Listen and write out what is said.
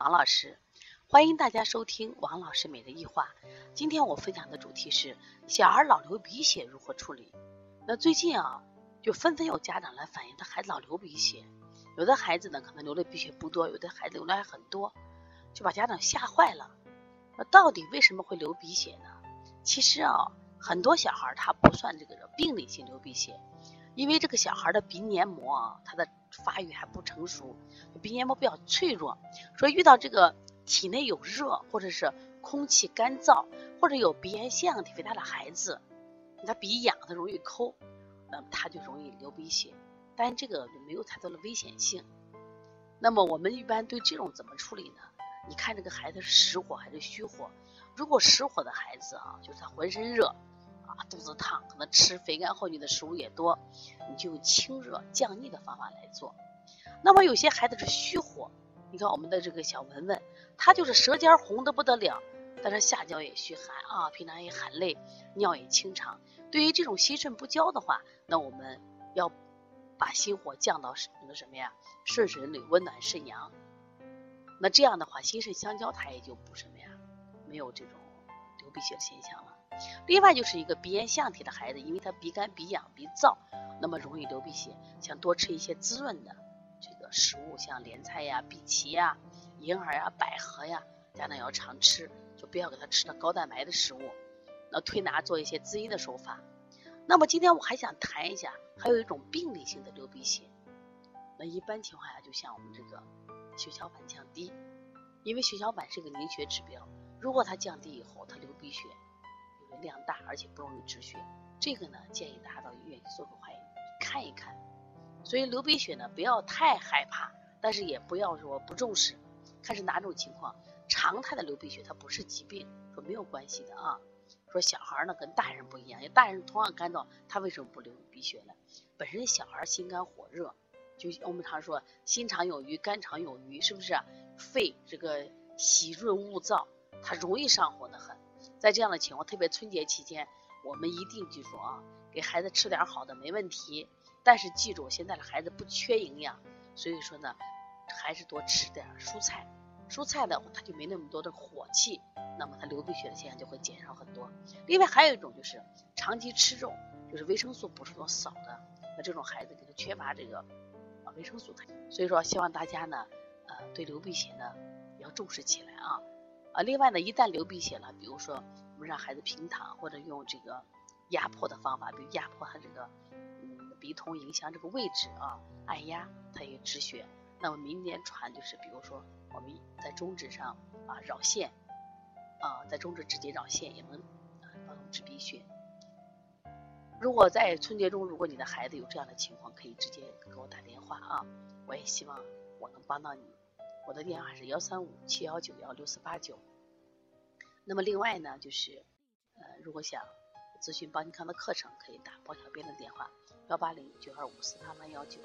王老师，欢迎大家收听王老师每日一话。今天我分享的主题是小孩老流鼻血如何处理？那最近啊，就纷纷有家长来反映，他孩子老流鼻血，有的孩子呢可能流的鼻血不多，有的孩子流的还很多，就把家长吓坏了。那到底为什么会流鼻血呢？其实啊，很多小孩他不算这个病理性流鼻血，因为这个小孩的鼻黏膜啊，他的发育还不成熟，鼻黏膜比较脆弱，所以遇到这个体内有热，或者是空气干燥，或者有鼻炎腺样体肥大的孩子，他鼻痒，他容易抠，那么他就容易流鼻血，但这个没有太多的危险性。那么我们一般对这种怎么处理呢？你看这个孩子是实火还是虚火？如果实火的孩子啊，就是他浑身热。肚子烫，可能吃肥甘厚腻的食物也多，你就用清热降逆的方法来做。那么有些孩子是虚火，你看我们的这个小文文，他就是舌尖红的不得了，但是下焦也虚寒啊，平常也含泪，尿也清长。对于这种心肾不交的话，那我们要把心火降到那个什么呀？顺水里温暖肾阳。那这样的话，心肾相交，它也就不什么呀，没有这种流鼻血的现象了。另外就是一个鼻炎腺体的孩子，因为他鼻干、鼻痒、鼻燥，那么容易流鼻血。想多吃一些滋润的这个食物，像莲菜呀、荸荠呀、银耳呀、百合呀，家长要常吃，就不要给他吃的高蛋白的食物。那推拿做一些滋阴的手法。那么今天我还想谈一下，还有一种病理性的流鼻血。那一般情况下，就像我们这个血小板降低，因为血小板是个凝血指标，如果它降低以后，它流鼻血。量大而且不容易止血，这个呢建议大家到医院去做个化验看一看。所以流鼻血呢不要太害怕，但是也不要说不重视，看是哪种情况。常态的流鼻血它不是疾病，说没有关系的啊。说小孩呢跟大人不一样，大人同样干燥，他为什么不流鼻血呢？本身小孩心肝火热，就我们常说心肠有余，肝肠有余，是不是？肺这个喜润恶燥，他容易上火的很。在这样的情况，特别春节期间，我们一定记住啊，给孩子吃点好的没问题。但是记住，现在的孩子不缺营养，所以说呢，还是多吃点蔬菜。蔬菜的它就没那么多的火气，那么他流鼻血的现象就会减少很多。另外还有一种就是长期吃肉，就是维生素补充的少的，那这种孩子给他缺乏这个啊维生素，所以说希望大家呢，呃，对流鼻血呢要重视起来啊。啊，另外呢，一旦流鼻血了，比如说我们让孩子平躺，或者用这个压迫的方法，比如压迫他这个嗯鼻通，影响这个位置啊，按压它也止血。那么民间传就是，比如说我们在中指上啊绕线啊，在中指直接绕线也能啊帮助止鼻血。如果在春节中，如果你的孩子有这样的情况，可以直接给我打电话啊，我也希望我能帮到你。我的电话是幺三五七幺九幺六四八九。那么另外呢，就是呃，如果想咨询邦尼康的课程，可以打包小编的电话幺八零九二五四八八幺九。